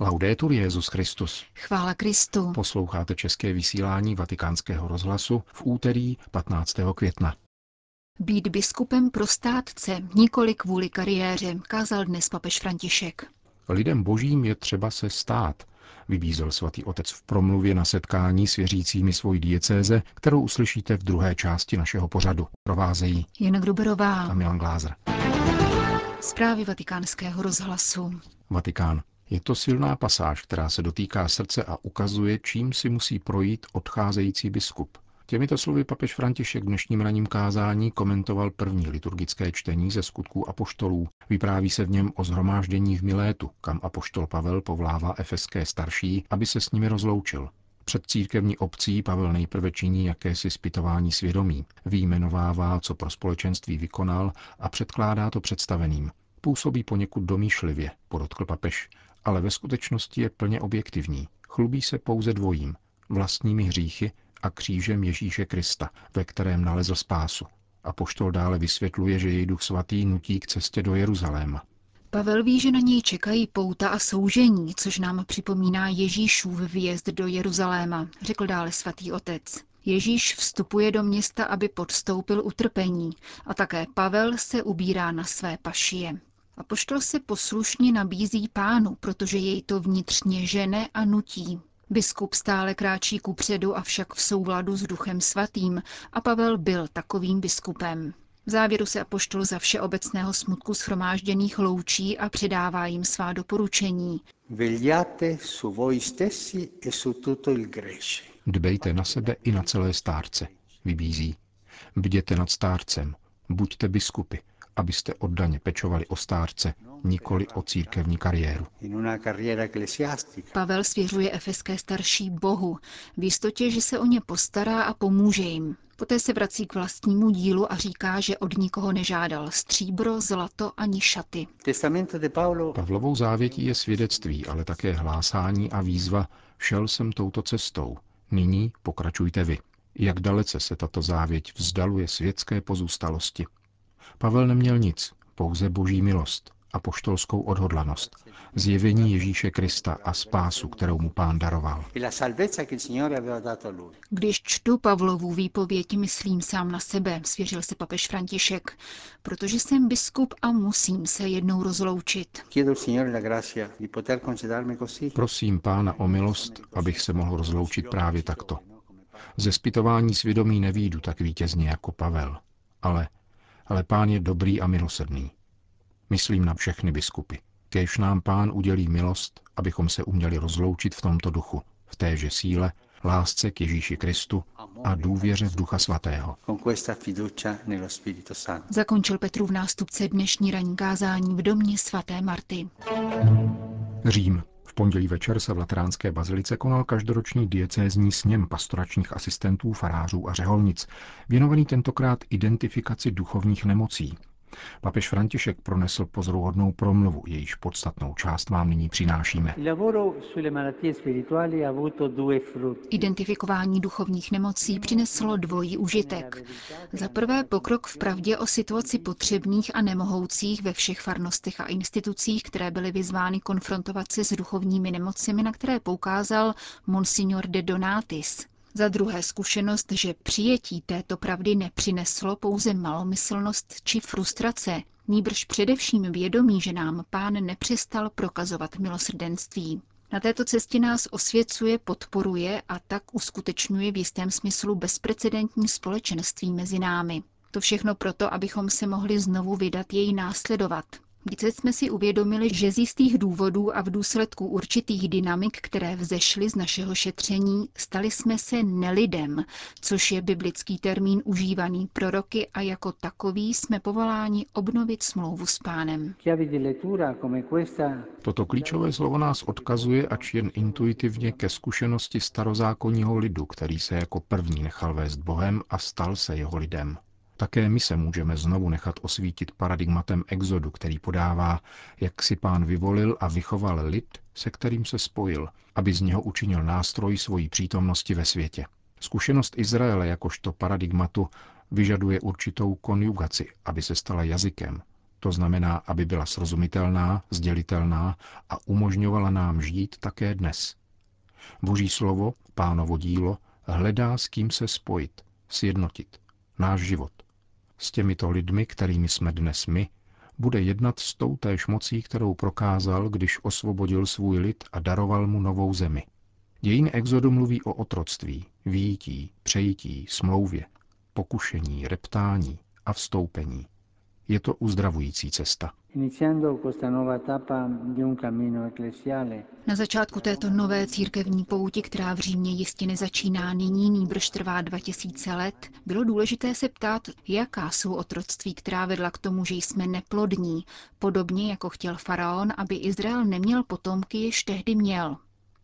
Laudetur Jezus Christus. Chvála Kristu. Posloucháte české vysílání Vatikánského rozhlasu v úterý 15. května. Být biskupem pro státce, nikoli kvůli kariéře, kázal dnes papež František. Lidem božím je třeba se stát, vybízel svatý otec v promluvě na setkání s věřícími svojí diecéze, kterou uslyšíte v druhé části našeho pořadu. Provázejí Jana Gruberová a Milan Glázer. Zprávy vatikánského rozhlasu. Vatikán. Je to silná pasáž, která se dotýká srdce a ukazuje, čím si musí projít odcházející biskup. Těmito slovy papež František v dnešním raním kázání komentoval první liturgické čtení ze skutků apoštolů. Vypráví se v něm o zhromáždění v Milétu, kam apoštol Pavel povlává efeské starší, aby se s nimi rozloučil. Před církevní obcí Pavel nejprve činí jakési zpytování svědomí, výjmenovává, co pro společenství vykonal a předkládá to představeným. Působí poněkud domýšlivě, podotkl papež, ale ve skutečnosti je plně objektivní. Chlubí se pouze dvojím, vlastními hříchy a křížem Ježíše Krista, ve kterém nalezl spásu. A poštol dále vysvětluje, že jej duch svatý nutí k cestě do Jeruzaléma. Pavel ví, že na něj čekají pouta a soužení, což nám připomíná Ježíšův výjezd do Jeruzaléma, řekl dále svatý otec. Ježíš vstupuje do města, aby podstoupil utrpení a také Pavel se ubírá na své pašie. A poštol se poslušně nabízí pánu, protože jej to vnitřně žene a nutí. Biskup stále kráčí ku předu, avšak v souladu s duchem svatým a Pavel byl takovým biskupem. V závěru se apoštol za všeobecného smutku schromážděných loučí a předává jim svá doporučení. e Dbejte na sebe i na celé stárce, vybízí. Bděte nad stárcem, buďte biskupy, abyste oddaně pečovali o stárce, nikoli o církevní kariéru. Pavel svěřuje efeské starší Bohu, v jistotě, že se o ně postará a pomůže jim. Poté se vrací k vlastnímu dílu a říká, že od nikoho nežádal stříbro, zlato ani šaty. Pavlovou závětí je svědectví, ale také hlásání a výzva šel jsem touto cestou. Nyní pokračujte vy. Jak dalece se tato závěť vzdaluje světské pozůstalosti. Pavel neměl nic, pouze boží milost a poštolskou odhodlanost, zjevení Ježíše Krista a spásu, kterou mu pán daroval. Když čtu Pavlovu výpověď, myslím sám na sebe, svěřil se papež František, protože jsem biskup a musím se jednou rozloučit. Prosím pána o milost, abych se mohl rozloučit právě takto. Ze zpytování svědomí nevídu tak vítězně jako Pavel, ale ale pán je dobrý a milosrdný. Myslím na všechny biskupy. Kéž nám pán udělí milost, abychom se uměli rozloučit v tomto duchu, v téže síle, lásce k Ježíši Kristu a důvěře v Ducha Svatého. Zakončil Petru v nástupce dnešní ranní kázání v domě svaté Marty. Řím pondělí večer se v Lateránské bazilice konal každoroční diecézní sněm pastoračních asistentů, farářů a řeholnic, věnovaný tentokrát identifikaci duchovních nemocí, Papež František pronesl pozoruhodnou promluvu, jejíž podstatnou část vám nyní přinášíme. Identifikování duchovních nemocí přineslo dvojí užitek. Za prvé pokrok v pravdě o situaci potřebných a nemohoucích ve všech farnostech a institucích, které byly vyzvány konfrontovat se s duchovními nemocemi, na které poukázal Monsignor de Donatis. Za druhé zkušenost, že přijetí této pravdy nepřineslo pouze malomyslnost či frustrace, níbrž především vědomí, že nám pán nepřestal prokazovat milosrdenství. Na této cestě nás osvěcuje, podporuje a tak uskutečňuje v jistém smyslu bezprecedentní společenství mezi námi. To všechno proto, abychom se mohli znovu vydat jej následovat, Více jsme si uvědomili, že z jistých důvodů a v důsledku určitých dynamik, které vzešly z našeho šetření, stali jsme se nelidem, což je biblický termín užívaný proroky a jako takový jsme povoláni obnovit smlouvu s pánem. Toto klíčové slovo nás odkazuje, ač jen intuitivně ke zkušenosti starozákonního lidu, který se jako první nechal vést Bohem a stal se jeho lidem. Také my se můžeme znovu nechat osvítit paradigmatem exodu, který podává, jak si pán vyvolil a vychoval lid, se kterým se spojil, aby z něho učinil nástroj svojí přítomnosti ve světě. Zkušenost Izraele jakožto paradigmatu vyžaduje určitou konjugaci, aby se stala jazykem, To znamená, aby byla srozumitelná, sdělitelná a umožňovala nám žít také dnes. Boží slovo, pánovo dílo, hledá s kým se spojit, sjednotit. Náš život. S těmito lidmi, kterými jsme dnes my, bude jednat s tou též mocí, kterou prokázal, když osvobodil svůj lid a daroval mu novou zemi. Dějiny exodu mluví o otroctví, výjití, přejití, smlouvě, pokušení, reptání a vstoupení. Je to uzdravující cesta. Na začátku této nové církevní pouti, která v Římě jistě nezačíná nyní, nýbrž trvá 2000 let, bylo důležité se ptát, jaká jsou otroctví, která vedla k tomu, že jsme neplodní, podobně jako chtěl faraon, aby Izrael neměl potomky, jež tehdy měl.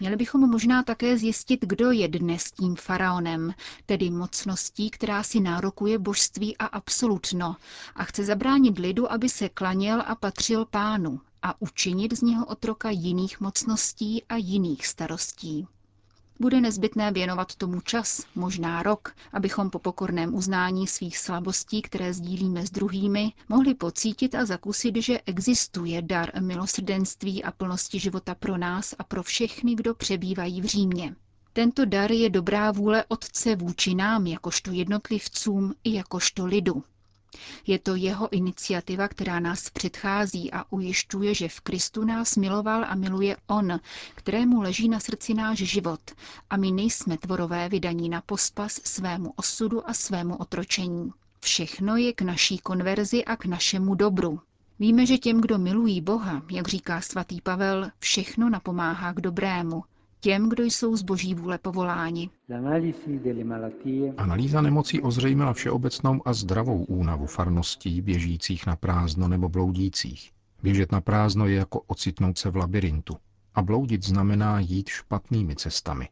Měli bychom možná také zjistit, kdo je dnes tím faraonem, tedy mocností, která si nárokuje božství a absolutno a chce zabránit lidu, aby se klaněl a patřil pánu a učinit z něho otroka jiných mocností a jiných starostí. Bude nezbytné věnovat tomu čas, možná rok, abychom po pokorném uznání svých slabostí, které sdílíme s druhými, mohli pocítit a zakusit, že existuje dar milosrdenství a plnosti života pro nás a pro všechny, kdo přebývají v Římě. Tento dar je dobrá vůle Otce vůči nám, jakožto jednotlivcům i jakožto lidu. Je to jeho iniciativa, která nás předchází a ujišťuje, že v Kristu nás miloval a miluje On, kterému leží na srdci náš život a my nejsme tvorové vydaní na pospas svému osudu a svému otročení. Všechno je k naší konverzi a k našemu dobru. Víme, že těm, kdo milují Boha, jak říká svatý Pavel, všechno napomáhá k dobrému, těm, kdo jsou z boží vůle povoláni. Analýza nemocí ozřejmila všeobecnou a zdravou únavu farností běžících na prázdno nebo bloudících. Běžet na prázdno je jako ocitnout se v labirintu. A bloudit znamená jít špatnými cestami.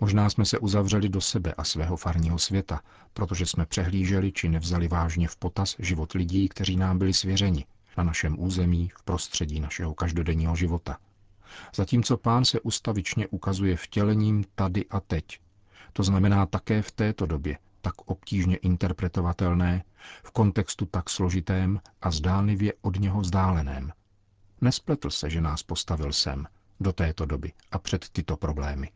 Možná jsme se uzavřeli do sebe a svého farního světa, protože jsme přehlíželi či nevzali vážně v potaz život lidí, kteří nám byli svěřeni na našem území, v prostředí našeho každodenního života – zatímco pán se ustavičně ukazuje vtělením tady a teď. To znamená také v této době, tak obtížně interpretovatelné, v kontextu tak složitém a zdánlivě od něho vzdáleném. Nespletl se, že nás postavil sem, do této doby a před tyto problémy.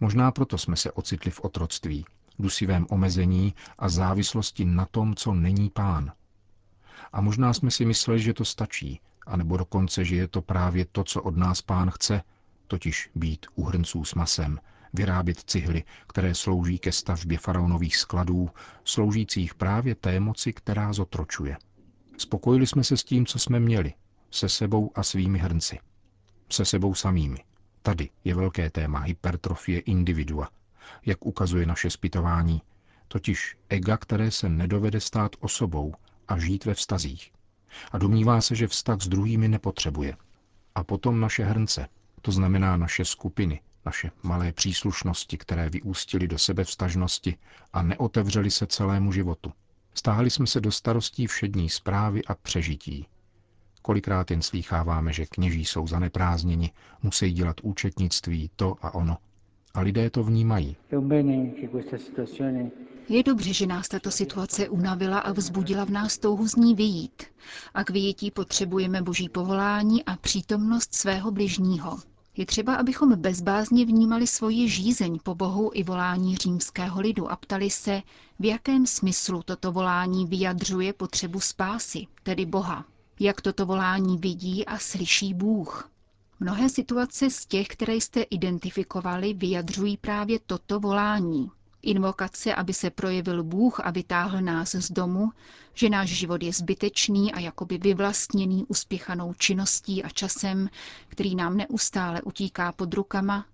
Možná proto jsme se ocitli v otroctví, dusivém omezení a závislosti na tom, co není pán. A možná jsme si mysleli, že to stačí, anebo dokonce, že je to právě to, co od nás pán chce, totiž být uhrnců s masem, vyrábět cihly, které slouží ke stavbě faraonových skladů, sloužících právě té moci, která zotročuje. Spokojili jsme se s tím, co jsme měli, se sebou a svými hrnci. Se sebou samými. Tady je velké téma hypertrofie individua, jak ukazuje naše zpytování, totiž ega, které se nedovede stát osobou a žít ve vztazích a domnívá se, že vztah s druhými nepotřebuje. A potom naše hrnce, to znamená naše skupiny, naše malé příslušnosti, které vyústily do sebevstažnosti a neotevřely se celému životu. Stáhli jsme se do starostí všední zprávy a přežití. Kolikrát jen slýcháváme, že kněží jsou zaneprázdněni, musí dělat účetnictví, to a ono. A lidé to vnímají. Je dobře, že nás tato situace unavila a vzbudila v nás touhu z ní vyjít. A k vyjití potřebujeme boží povolání a přítomnost svého bližního. Je třeba, abychom bezbázně vnímali svoji žízeň po Bohu i volání římského lidu a ptali se, v jakém smyslu toto volání vyjadřuje potřebu spásy, tedy Boha. Jak toto volání vidí a slyší Bůh. Mnohé situace z těch, které jste identifikovali, vyjadřují právě toto volání. Invokace, aby se projevil Bůh a vytáhl nás z domu, že náš život je zbytečný a jakoby vyvlastněný uspěchanou činností a časem, který nám neustále utíká pod rukama,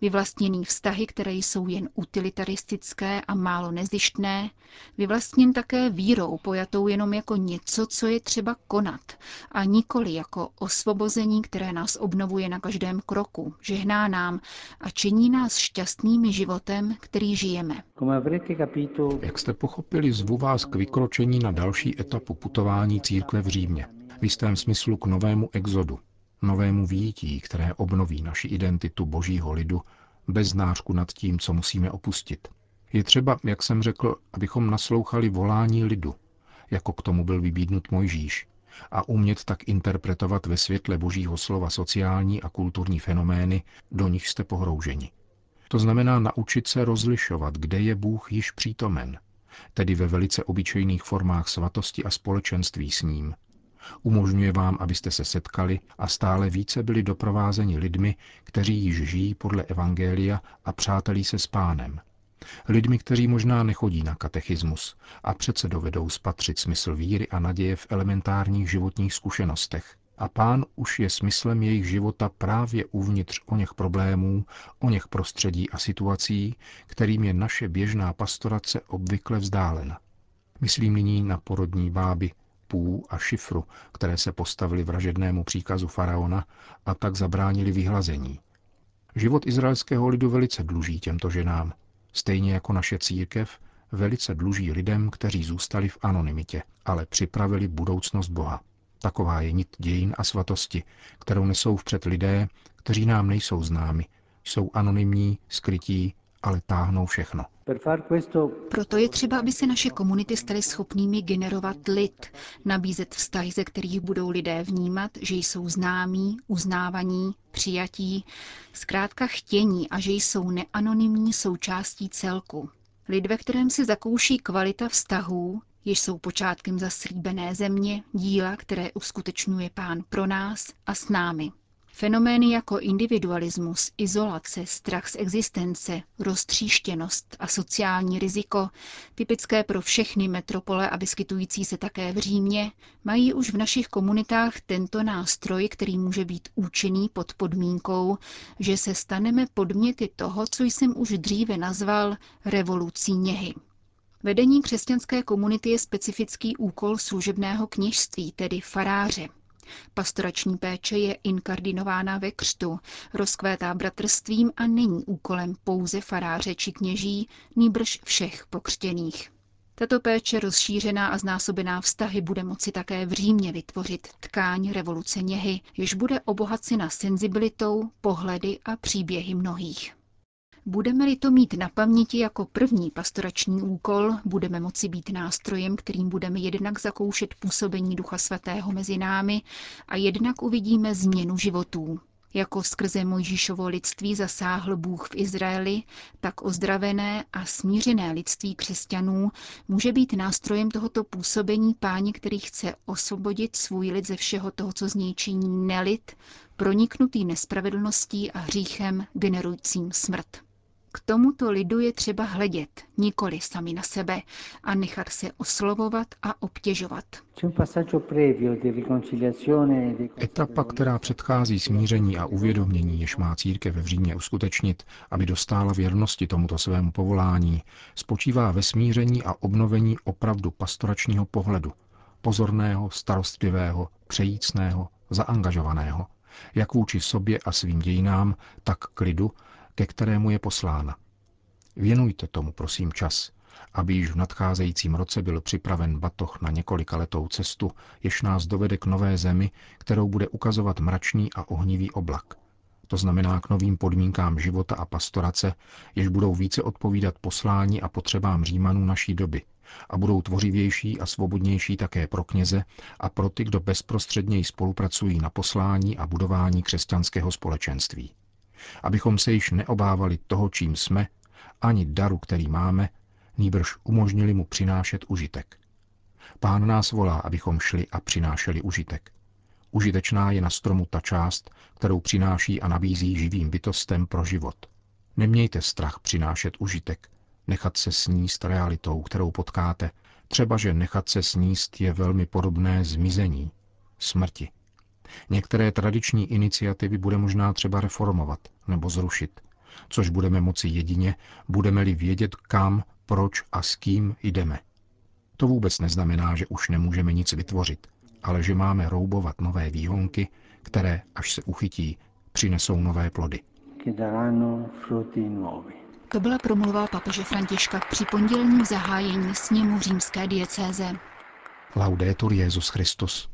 vyvlastněný vztahy, které jsou jen utilitaristické a málo nezištné, vyvlastněn také vírou, pojatou jenom jako něco, co je třeba konat, a nikoli jako osvobození, které nás obnovuje na každém kroku, žehná nám a činí nás šťastnými životem, který žijeme. Jak jste pochopili, zvu vás k vykročení na další etapu putování církve v Římě. V jistém smyslu k novému exodu, novému výjití, které obnoví naši identitu božího lidu bez nářku nad tím, co musíme opustit. Je třeba, jak jsem řekl, abychom naslouchali volání lidu, jako k tomu byl vybídnut Mojžíš, a umět tak interpretovat ve světle božího slova sociální a kulturní fenomény, do nich jste pohrouženi. To znamená naučit se rozlišovat, kde je Bůh již přítomen, tedy ve velice obyčejných formách svatosti a společenství s ním. Umožňuje vám, abyste se setkali a stále více byli doprovázeni lidmi, kteří již žijí podle Evangelia a přátelí se s pánem. Lidmi, kteří možná nechodí na katechismus a přece dovedou spatřit smysl víry a naděje v elementárních životních zkušenostech. A pán už je smyslem jejich života právě uvnitř o něch problémů, o něch prostředí a situací, kterým je naše běžná pastorace obvykle vzdálena. Myslím nyní na porodní báby Pů a Šifru, které se postavili vražednému příkazu faraona a tak zabránili vyhlazení. Život izraelského lidu velice dluží těmto ženám, stejně jako naše církev velice dluží lidem, kteří zůstali v anonymitě, ale připravili budoucnost Boha. Taková je nit dějin a svatosti, kterou nesou vpřed lidé, kteří nám nejsou známi, jsou anonymní, skrytí, ale táhnou všechno. Proto je třeba, aby se naše komunity staly schopnými generovat lid, nabízet vztahy, ze kterých budou lidé vnímat, že jsou známí, uznávaní, přijatí, zkrátka chtění a že jsou neanonymní součástí celku. Lid, ve kterém se zakouší kvalita vztahů, jež jsou počátkem zaslíbené země, díla, které uskutečňuje pán pro nás a s námi. Fenomény jako individualismus, izolace, strach z existence, roztříštěnost a sociální riziko, typické pro všechny metropole a vyskytující se také v Římě, mají už v našich komunitách tento nástroj, který může být účinný pod podmínkou, že se staneme podměty toho, co jsem už dříve nazval revolucí něhy. Vedení křesťanské komunity je specifický úkol služebného kněžství, tedy faráře. Pastorační péče je inkardinována ve křtu, rozkvétá bratrstvím a není úkolem pouze faráře či kněží, nýbrž všech pokřtěných. Tato péče rozšířená a znásobená vztahy bude moci také v Římě vytvořit tkáň revoluce něhy, jež bude obohacena senzibilitou, pohledy a příběhy mnohých. Budeme-li to mít na paměti jako první pastorační úkol, budeme moci být nástrojem, kterým budeme jednak zakoušet působení Ducha Svatého mezi námi a jednak uvidíme změnu životů. Jako skrze Mojžíšovo lidství zasáhl Bůh v Izraeli, tak ozdravené a smířené lidství křesťanů může být nástrojem tohoto působení páni, který chce osvobodit svůj lid ze všeho toho, co z něj činí nelid, proniknutý nespravedlností a hříchem generujícím smrt. K tomuto lidu je třeba hledět, nikoli sami na sebe, a nechat se oslovovat a obtěžovat. Etapa, která předchází smíření a uvědomění, jež má církev v Římě uskutečnit, aby dostála věrnosti tomuto svému povolání, spočívá ve smíření a obnovení opravdu pastoračního pohledu, pozorného, starostlivého, přejícného, zaangažovaného, jak vůči sobě a svým dějinám, tak k lidu, ke kterému je poslána. Věnujte tomu, prosím, čas, aby již v nadcházejícím roce byl připraven batoh na několika letou cestu, jež nás dovede k nové zemi, kterou bude ukazovat mračný a ohnivý oblak. To znamená k novým podmínkám života a pastorace, jež budou více odpovídat poslání a potřebám římanů naší doby a budou tvořivější a svobodnější také pro kněze a pro ty, kdo bezprostředněji spolupracují na poslání a budování křesťanského společenství abychom se již neobávali toho, čím jsme, ani daru, který máme, nýbrž umožnili mu přinášet užitek. Pán nás volá, abychom šli a přinášeli užitek. Užitečná je na stromu ta část, kterou přináší a nabízí živým bytostem pro život. Nemějte strach přinášet užitek, nechat se sníst realitou, kterou potkáte, třeba že nechat se sníst je velmi podobné zmizení, smrti. Některé tradiční iniciativy bude možná třeba reformovat nebo zrušit, což budeme moci jedině, budeme-li vědět, kam, proč a s kým jdeme. To vůbec neznamená, že už nemůžeme nic vytvořit, ale že máme roubovat nové výhonky, které, až se uchytí, přinesou nové plody. To byla promluva papeže Františka při pondělním zahájení sněmu římské diecéze. Laudetur Jezus Christus.